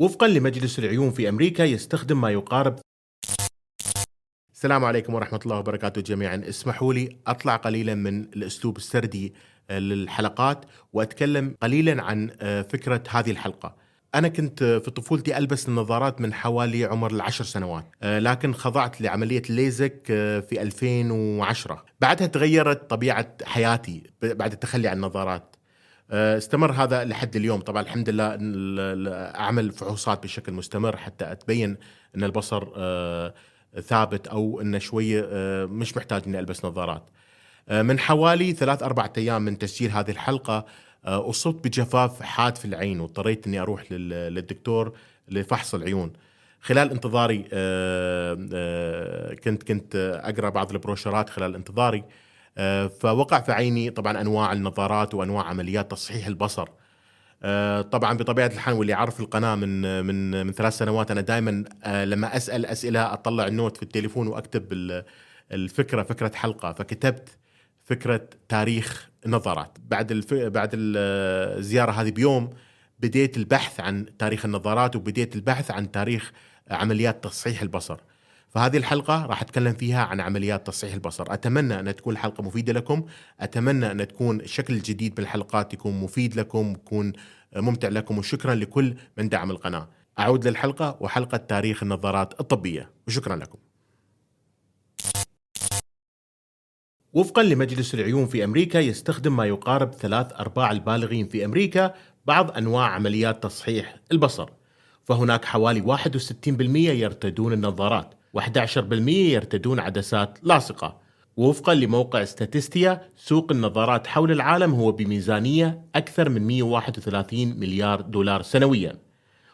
وفقا لمجلس العيون في أمريكا يستخدم ما يقارب السلام عليكم ورحمة الله وبركاته جميعا. اسمحوا لي أطلع قليلا من الأسلوب السردي آه، للحلقات وأتكلم قليلا عن آه، فكرة هذه الحلقة. أنا كنت في طفولتي ألبس النظارات من حوالي عمر العشر سنوات آه، لكن خضعت لعملية الليزك في 2010 بعدها تغيرت طبيعة حياتي بعد التخلي عن النظارات. استمر هذا لحد اليوم طبعا الحمد لله أعمل فحوصات بشكل مستمر حتى أتبين أن البصر ثابت أو انه شوية آه، مش محتاج إني ألبس نظارات. آه، من حوالي ثلاث أربع أيام من تسجيل هذه الحلقة آه، أصبت بجفاف حاد في العين واضطريت إني أروح للدكتور لفحص العيون. خلال انتظاري كنت كنت أقرأ بعض البروشرات خلال انتظاري فوقع في عيني طبعا أنواع النظارات وأنواع عمليات تصحيح البصر. آه، طبعا بطبيعة الحال واللي يعرف القناة من من من ثلاث سنوات أنا دائما آه، لما أسأل أسئلة أطلع النوت في التليفون وأكتب الفكرة فكرة حلقة. فكتبت فكرة تاريخ النظارات بعد الف... بعد الزياره هذه بيوم بديت البحث عن تاريخ النظارات وبديت البحث عن تاريخ عمليات تصحيح البصر. فهذه الحلقة راح أتكلم فيها عن عمليات تصحيح البصر. أتمنى أن تكون الحلقة مفيدة لكم. أتمنى أن تكون الشكل الجديد من الحلقات يكون مفيد لكم يكون ممتع لكم. وشكرا لكل من دعم القناة. أعود للحلقة وحلقة تاريخ النظارات الطبية. وشكرا لكم. وفقا لمجلس العيون في أمريكا يستخدم ما يقارب ثلاث أرباع البالغين في أمريكا بعض أنواع عمليات تصحيح البصر. فهناك حوالي 61% يرتدون النظارات. و11% يرتدون عدسات لاصقة. وفقا لموقع ستاتستيا سوق النظارات حول العالم هو بميزانية أكثر من 131 مليار دولار سنويا.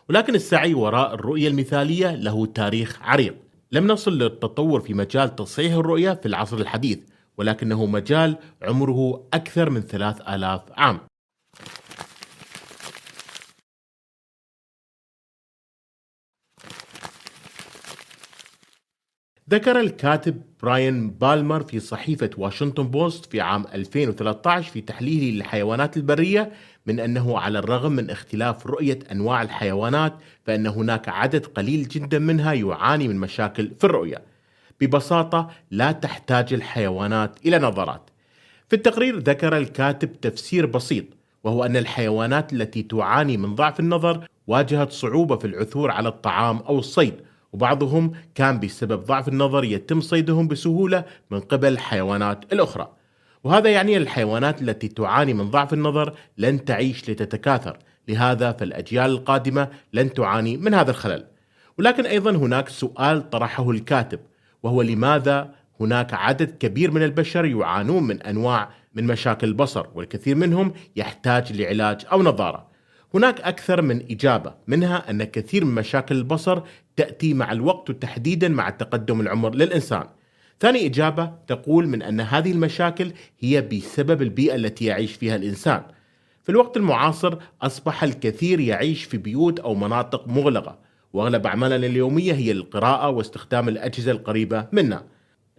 ولكن السعي وراء الرؤية المثالية له تاريخ عريق. لم نصل للتطور في مجال تصحيح الرؤية في العصر الحديث ولكنه مجال عمره أكثر من 3000 عام. ذكر الكاتب براين بالمر في صحيفة واشنطن بوست في عام 2013 في تحليله للحيوانات البرية من أنه على الرغم من اختلاف رؤية أنواع الحيوانات فإن هناك عدد قليل جدا منها يعاني من مشاكل في الرؤية. ببساطة لا تحتاج الحيوانات إلى نظرات. في التقرير ذكر الكاتب تفسير بسيط وهو أن الحيوانات التي تعاني من ضعف النظر واجهت صعوبة في العثور على الطعام أو الصيد وبعضهم كان بسبب ضعف النظر يتم صيدهم بسهولة من قبل الحيوانات الأخرى. وهذا يعني الحيوانات التي تعاني من ضعف النظر لن تعيش لتتكاثر. لهذا فالأجيال القادمة لن تعاني من هذا الخلل. ولكن أيضا هناك سؤال طرحه الكاتب وهو لماذا هناك عدد كبير من البشر يعانون من أنواع من مشاكل البصر والكثير منهم يحتاج لعلاج أو نظارة؟ هناك أكثر من إجابة منها أن كثير من مشاكل البصر تأتي مع الوقت وتحديدا مع تقدم العمر للإنسان. ثاني إجابة تقول من أن هذه المشاكل هي بسبب البيئة التي يعيش فيها الإنسان. في الوقت المعاصر أصبح الكثير يعيش في بيوت أو مناطق مغلقة وأغلب أعمالنا اليومية هي القراءة واستخدام الأجهزة القريبة منا.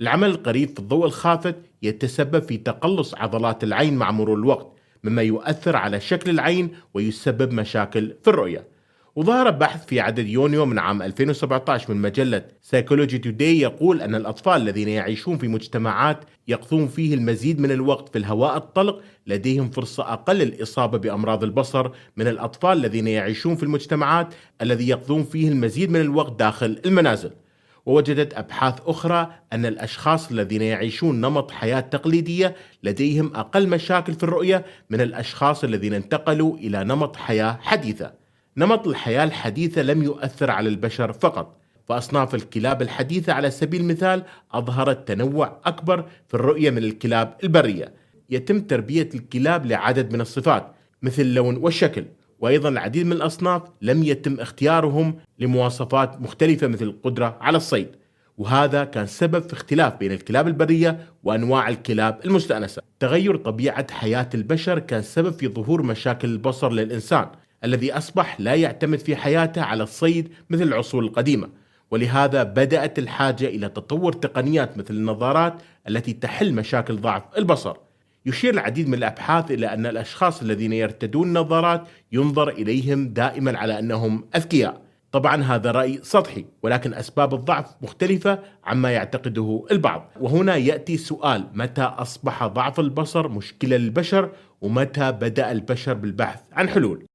العمل القريب في الضوء الخافت يتسبب في تقلص عضلات العين مع مرور الوقت. مما يؤثر على شكل العين ويسبب مشاكل في الرؤية. وظهر بحث في عدد يونيو من عام 2017 من مجلة سايكولوجي توداي يقول أن الأطفال الذين يعيشون في مجتمعات يقضون فيه المزيد من الوقت في الهواء الطلق لديهم فرصة أقل للإصابة بأمراض البصر من الأطفال الذين يعيشون في المجتمعات الذي يقضون فيه المزيد من الوقت داخل المنازل. ووجدت أبحاث أخرى أن الأشخاص الذين يعيشون نمط حياة تقليدية لديهم أقل مشاكل في الرؤية من الأشخاص الذين انتقلوا إلى نمط حياة حديثة. نمط الحياة الحديثة لم يؤثر على البشر فقط، فأصناف الكلاب الحديثة على سبيل المثال أظهرت تنوع أكبر في الرؤية من الكلاب البرية. يتم تربية الكلاب لعدد من الصفات مثل اللون والشكل وأيضا العديد من الأصناف لم يتم اختيارهم لمواصفات مختلفة مثل القدرة على الصيد وهذا كان سبب في اختلاف بين الكلاب البرية وأنواع الكلاب المستأنسة. تغير طبيعة حياة البشر كان سبب في ظهور مشاكل البصر للإنسان الذي أصبح لا يعتمد في حياته على الصيد مثل العصور القديمة. ولهذا بدأت الحاجة إلى تطور تقنيات مثل النظارات التي تحل مشاكل ضعف البصر. يشير العديد من الأبحاث إلى أن الأشخاص الذين يرتدون النظارات ينظر إليهم دائما على أنهم أذكياء. طبعا هذا رأي سطحي ولكن أسباب الضعف مختلفة عما يعتقده البعض، وهنا يأتي سؤال متى أصبح ضعف البصر مشكلة للبشر ومتى بدأ البشر بالبحث عن حلول؟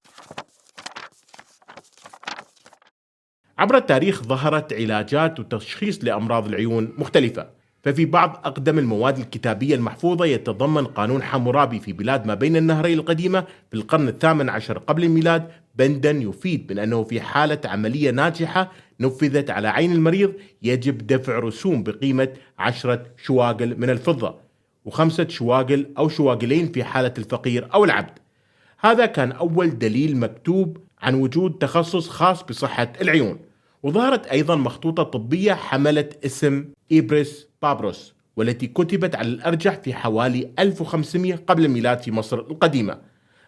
عبر التاريخ ظهرت علاجات وتشخيص لأمراض العيون مختلفة ففي بعض أقدم المواد الكتابية المحفوظة يتضمن قانون حمورابي في بلاد ما بين النهرين القديمة في القرن الثامن عشر قبل الميلاد بندا يفيد من أنه في حالة عملية ناجحة نفذت على عين المريض يجب دفع رسوم بقيمة عشرة شواغل من الفضة وخمسة شواغل أو شواغلين في حالة الفقير أو العبد. هذا كان أول دليل مكتوب عن وجود تخصص خاص بصحة العيون. وظهرت أيضا مخطوطة طبية حملت اسم إبريس بابروس والتي كتبت على الأرجح في حوالي 1500 قبل الميلاد في مصر القديمة.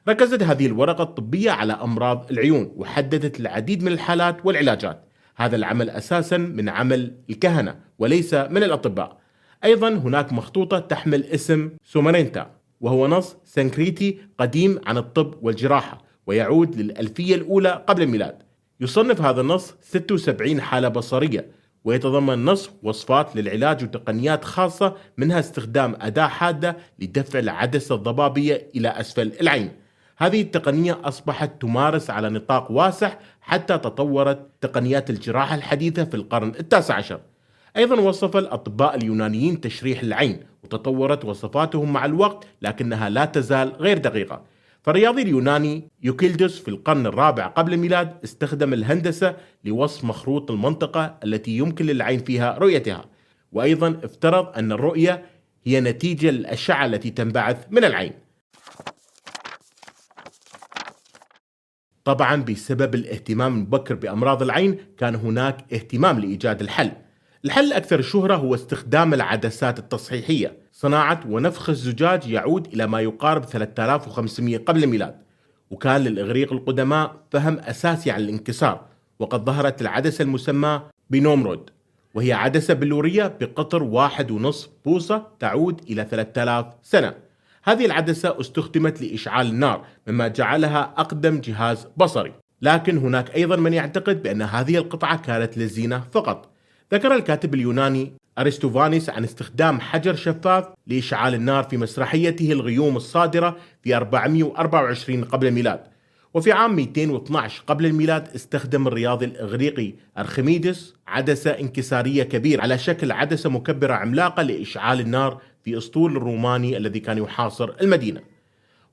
ركزت هذه الورقة الطبية على أمراض العيون وحددت العديد من الحالات والعلاجات. هذا العمل أساسا من عمل الكهنة وليس من الأطباء. أيضا هناك مخطوطة تحمل اسم سومرينتا وهو نص سنسكريتي قديم عن الطب والجراحة ويعود للألفية الأولى قبل الميلاد. يصنف هذا النص 76 حالة بصرية ويتضمن نص وصفات للعلاج وتقنيات خاصة منها استخدام أداة حادة لدفع العدسة الضبابية إلى أسفل العين. هذه التقنية أصبحت تمارس على نطاق واسع حتى تطورت تقنيات الجراحة الحديثة في القرن التاسع عشر. أيضا وصف الأطباء اليونانيين تشريح العين وتطورت وصفاتهم مع الوقت لكنها لا تزال غير دقيقة. فالرياضي اليوناني يوكيلدس في القرن الرابع قبل الميلاد استخدم الهندسة لوصف مخروط المنطقة التي يمكن للعين فيها رؤيتها. وأيضا افترض أن الرؤية هي نتيجة للأشعة التي تنبعث من العين. طبعا بسبب الاهتمام المبكر بأمراض العين كان هناك اهتمام لإيجاد الحل. الحل الأكثر شهرة هو استخدام العدسات التصحيحية. صناعة ونفخ الزجاج يعود إلى ما يقارب 3500 قبل الميلاد. وكان للإغريق القدماء فهم أساسي عن الانكسار وقد ظهرت العدسة المسماة بنومرود وهي عدسة بلورية بقطر واحد ونصف بوصة تعود إلى 3000 سنة. هذه العدسة استخدمت لإشعال النار مما جعلها أقدم جهاز بصري. لكن هناك أيضا من يعتقد بأن هذه القطعة كانت للزينة فقط. ذكر الكاتب اليوناني أرستوفانيس عن استخدام حجر شفاف لإشعال النار في مسرحيته الغيوم الصادرة في 424 قبل الميلاد. وفي عام 212 قبل الميلاد استخدم الرياضي الإغريقي أرخميدس عدسة انكسارية كبيرة على شكل عدسة مكبرة عملاقة لإشعال النار في أسطول الروماني الذي كان يحاصر المدينة.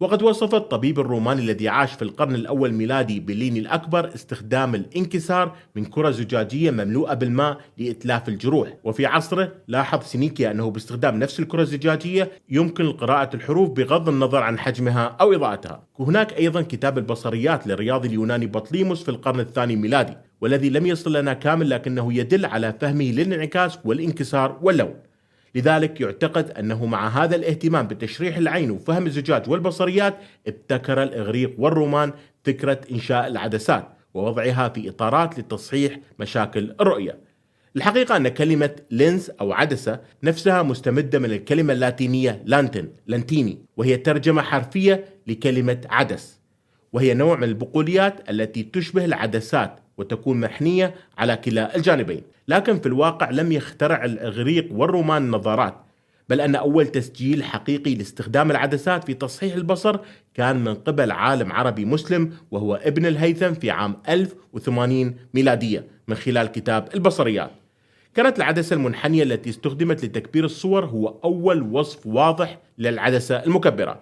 وقد وصف الطبيب الروماني الذي عاش في القرن الأول الميلادي بليني الأكبر استخدام الانكسار من كرة زجاجية مملوءة بالماء لإتلاف الجروح. وفي عصره لاحظ سينيكيا أنه باستخدام نفس الكرة الزجاجية يمكن قراءة الحروف بغض النظر عن حجمها أو إضاءتها. وهناك أيضا كتاب البصريات للرياضي اليوناني بطليموس في القرن الثاني الميلادي والذي لم يصل لنا كامل لكنه يدل على فهمه للانعكاس والانكسار واللون لذلك يعتقد أنه مع هذا الاهتمام بتشريح العين وفهم الزجاج والبصريات ابتكر الإغريق والرومان فكرة إنشاء العدسات ووضعها في إطارات لتصحيح مشاكل الرؤية. الحقيقة أن كلمة lens أو عدسة نفسها مستمدة من الكلمة اللاتينية لانتن لانتيني وهي ترجمة حرفية لكلمة عدس وهي نوع من البقوليات التي تشبه العدسات وتكون محنية على كلا الجانبين. لكن في الواقع لم يخترع الإغريق والرومان النظارات بل أن أول تسجيل حقيقي لاستخدام العدسات في تصحيح البصر كان من قبل عالم عربي مسلم وهو ابن الهيثم في عام 1080 ميلادية من خلال كتاب البصريات. كانت العدسة المنحنية التي استخدمت لتكبير الصور هو أول وصف واضح للعدسة المكبرة.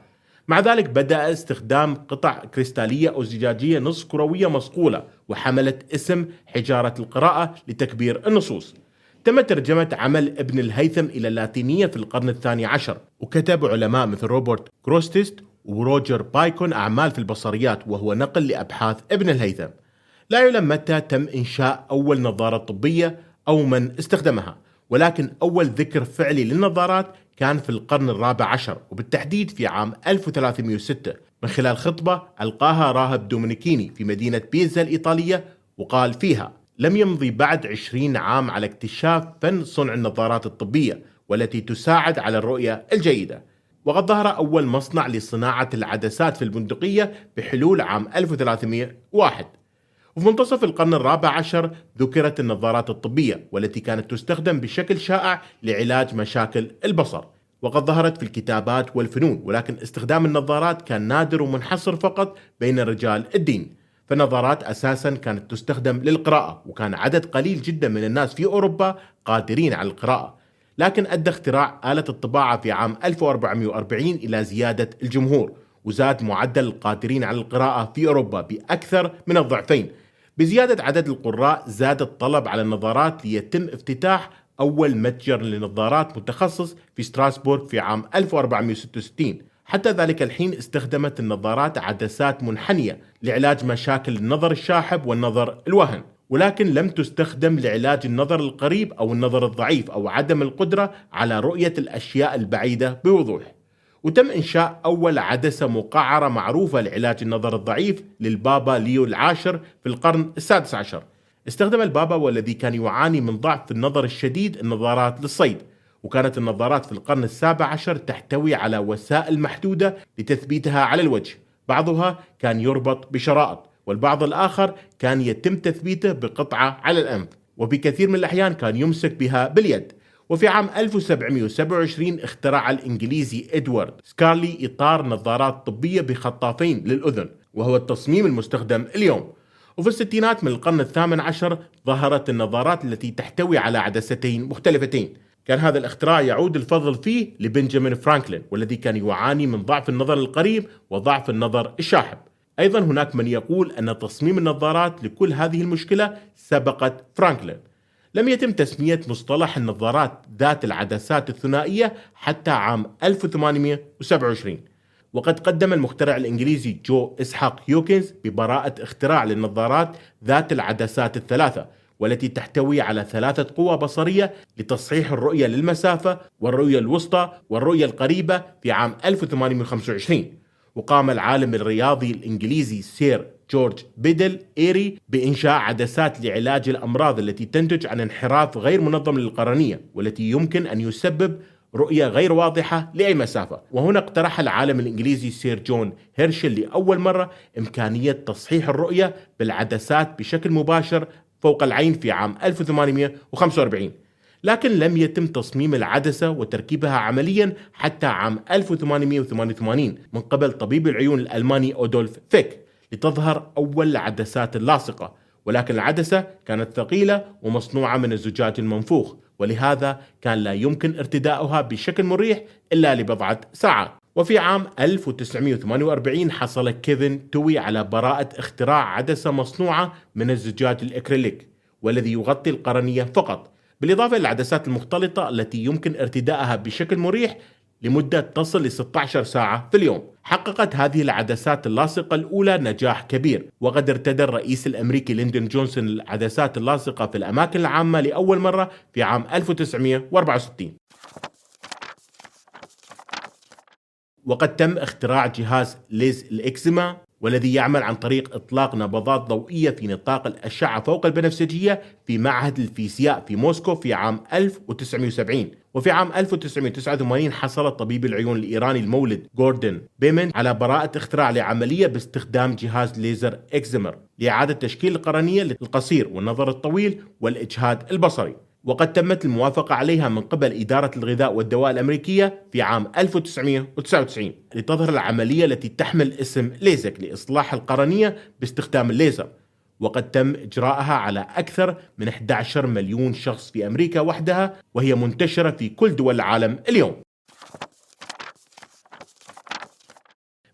مع ذلك بدأ استخدام قطع كريستالية أو زجاجية نصف كروية مصقولة وحملت اسم حجارة القراءة لتكبير النصوص. تم ترجمة عمل ابن الهيثم إلى اللاتينية في القرن الثاني عشر وكتب علماء مثل روبرت جروستيست وروجر بايكون أعمال في البصريات وهو نقل لأبحاث ابن الهيثم. لا يعلم متى تم إنشاء أول نظارة طبية أو من استخدمها. ولكن أول ذكر فعلي للنظارات كان في القرن الرابع عشر وبالتحديد في عام 1306 من خلال خطبة ألقاها راهب دومينيكيني في مدينة بيزا الإيطالية وقال فيها لم يمضي بعد عشرين عام على اكتشاف فن صنع النظارات الطبية والتي تساعد على الرؤية الجيدة وقد ظهر أول مصنع لصناعة العدسات في البندقية بحلول عام 1301 وفي منتصف القرن الرابع عشر ذكرت النظارات الطبية والتي كانت تستخدم بشكل شائع لعلاج مشاكل البصر. وقد ظهرت في الكتابات والفنون ولكن استخدام النظارات كان نادر ومنحصر فقط بين رجال الدين. فالنظارات أساسا كانت تستخدم للقراءة وكان عدد قليل جدا من الناس في أوروبا قادرين على القراءة. لكن أدى اختراع آلة الطباعة في عام 1440 إلى زيادة الجمهور. وزاد معدل القادرين على القراءة في أوروبا بأكثر من الضعفين. بزيادة عدد القراء زاد الطلب على النظارات ليتم افتتاح أول متجر لنظارات متخصص في ستراسبورغ في عام 1466 حتى ذلك الحين استخدمت النظارات عدسات منحنية لعلاج مشاكل النظر الشاحب والنظر الوهن. ولكن لم تستخدم لعلاج النظر القريب أو النظر الضعيف أو عدم القدرة على رؤية الأشياء البعيدة بوضوح. وتم إنشاء أول عدسة مقعرة معروفة لعلاج النظر الضعيف للبابا ليو العاشر في القرن السادس عشر. استخدم البابا والذي كان يعاني من ضعف في النظر الشديد النظارات للصيد وكانت النظارات في القرن السابع عشر تحتوي على وسائل محدودة لتثبيتها على الوجه. بعضها كان يربط بشرائط والبعض الآخر كان يتم تثبيته بقطعة على الأنف. وبكثير من الأحيان كان يمسك بها باليد. وفي عام 1727 اخترع الإنجليزي إدوارد سكارلي إطار نظارات طبية بخطافين للأذن وهو التصميم المستخدم اليوم. وفي الستينات من القرن الثامن عشر ظهرت النظارات التي تحتوي على عدستين مختلفتين. كان هذا الاختراع يعود الفضل فيه لبنجامين فرانكلين والذي كان يعاني من ضعف النظر القريب وضعف النظر الشاحب. أيضا هناك من يقول أن تصميم النظارات لحل هذه المشكلة سبقت فرانكلين. لم يتم تسمية مصطلح النظارات ذات العدسات الثنائية حتى عام 1827 وقد قدم المخترع الإنجليزي جو إسحاق هيوكنز ببراءة اختراع للنظارات ذات العدسات الثلاثة والتي تحتوي على ثلاثة قوى بصرية لتصحيح الرؤية للمسافة والرؤية الوسطى والرؤية القريبة في عام 1825 وقام العالم الرياضي الإنجليزي سير جورج بيدل إيري بإنشاء عدسات لعلاج الأمراض التي تنتج عن انحراف غير منظم للقرنية والتي يمكن أن يسبب رؤية غير واضحة لأي مسافة. وهنا اقترح العالم الإنجليزي سير جون هيرشل لأول مرة إمكانية تصحيح الرؤية بالعدسات بشكل مباشر فوق العين في عام 1845 لكن لم يتم تصميم العدسة وتركيبها عمليا حتى عام 1888 من قبل طبيب العيون الألماني أودولف فيك. لتظهر أول العدسات اللاصقة ولكن العدسة كانت ثقيلة ومصنوعة من الزجاج المنفوخ ولهذا كان لا يمكن ارتداؤها بشكل مريح إلا لبضعة ساعات وفي عام 1948 حصل كيفن توي على براءة اختراع عدسة مصنوعة من الزجاج الإكريليك والذي يغطي القرنية فقط. بالإضافة إلى العدسات المختلطة التي يمكن ارتداءها بشكل مريح لمدة تصل ل 16 ساعة في اليوم. حققت هذه العدسات اللاصقة الأولى نجاح كبير وقد ارتدى الرئيس الأمريكي ليندون جونسون العدسات اللاصقة في الأماكن العامة لأول مرة في عام 1964 وقد تم اختراع جهاز ليز الإكزيما والذي يعمل عن طريق إطلاق نبضات ضوئية في نطاق الأشعة فوق البنفسجية في معهد الفيزياء في موسكو في عام 1970 وفي عام 1989 حصل طبيب العيون الإيراني المولد جوردن بيمن على براءة اختراع لعملية باستخدام جهاز ليزر إكزيمر لإعادة تشكيل القرنية للقصير والنظر الطويل والإجهاد البصري. وقد تمت الموافقة عليها من قبل إدارة الغذاء والدواء الأمريكية في عام 1999 لتظهر العملية التي تحمل اسم ليزك لإصلاح القرنية باستخدام الليزر. وقد تم إجراءها على أكثر من 11 مليون شخص في أمريكا وحدها وهي منتشرة في كل دول العالم اليوم.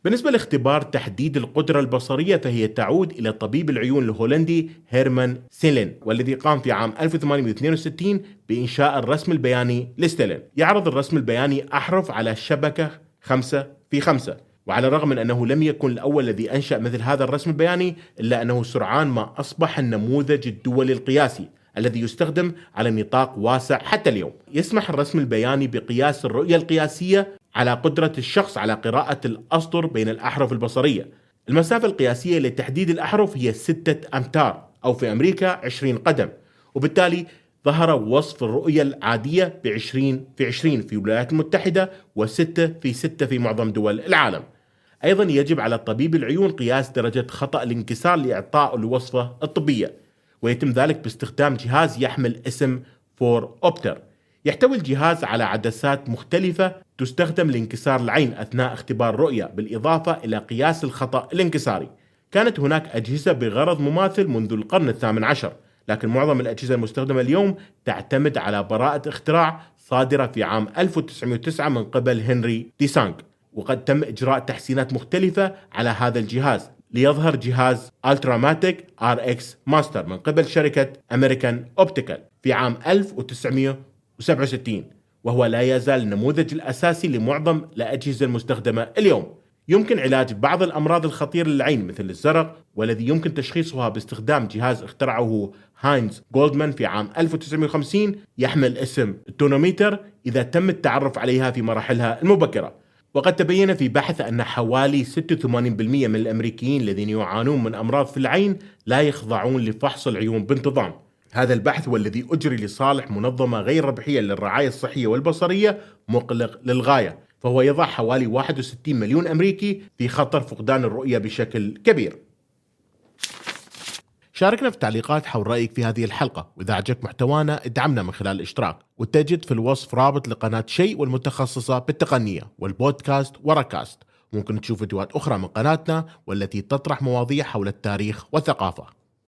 بالنسبة لاختبار تحديد القدرة البصرية فهي تعود إلى طبيب العيون الهولندي هيرمان سيلين والذي قام في عام 1862 بإنشاء الرسم البياني لستيلين. يعرض الرسم البياني أحرف على شبكة خمسة في خمسة وعلى الرغم من أنه لم يكن الأول الذي أنشأ مثل هذا الرسم البياني إلا أنه سرعان ما أصبح النموذج الدولي القياسي الذي يستخدم على نطاق واسع حتى اليوم. يسمح الرسم البياني بقياس الرؤية القياسية على قدرة الشخص على قراءة الأسطر بين الأحرف البصرية. المسافة القياسية لتحديد الأحرف هي ستة أمتار أو في أمريكا 20 قدم. وبالتالي ظهر وصف الرؤية العادية ب 20 في 20 في الولايات المتحدة و6 في 6 في معظم دول العالم. أيضا يجب على طبيب العيون قياس درجة خطأ الانكسار لإعطاء الوصفة الطبية. ويتم ذلك باستخدام جهاز يحمل اسم فور أوبتر. يحتوي الجهاز على عدسات مختلفة تستخدم لانكسار العين أثناء اختبار الرؤية بالإضافة إلى قياس الخطأ الانكساري. كانت هناك أجهزة بغرض مماثل منذ القرن الثامن عشر لكن معظم الأجهزة المستخدمة اليوم تعتمد على براءة اختراع صادرة في عام 1909 من قبل هنري ديزانج وقد تم إجراء تحسينات مختلفة على هذا الجهاز ليظهر جهاز ال Ultramatic RX Master من قبل شركة American Optical في عام 1967 وهو لا يزال النموذج الأساسي لمعظم الأجهزة المستخدمة اليوم. يمكن علاج بعض الأمراض الخطيرة للعين مثل الزرق والذي يمكن تشخيصها باستخدام جهاز اخترعه هاينز جولدمان في عام 1950 يحمل اسم ال tonometer إذا تم التعرف عليها في مراحلها المبكرة. وقد تبين في بحث أن حوالي 86% من الأمريكيين الذين يعانون من أمراض في العين لا يخضعون لفحص العيون بانتظام. هذا البحث والذي أجري لصالح منظمة غير ربحية للرعاية الصحية والبصرية مقلق للغاية فهو يضع حوالي 61 مليون أمريكي في خطر فقدان الرؤية بشكل كبير. شاركنا في التعليقات حول رأيك في هذه الحلقة وإذا عجبك محتوانا ادعمنا من خلال الاشتراك وتجد في الوصف رابط لقناة شيء والمتخصصة بالتقنية والبودكاست وركاست. ممكن تشوف فيديوهات أخرى من قناتنا والتي تطرح مواضيع حول التاريخ والثقافة.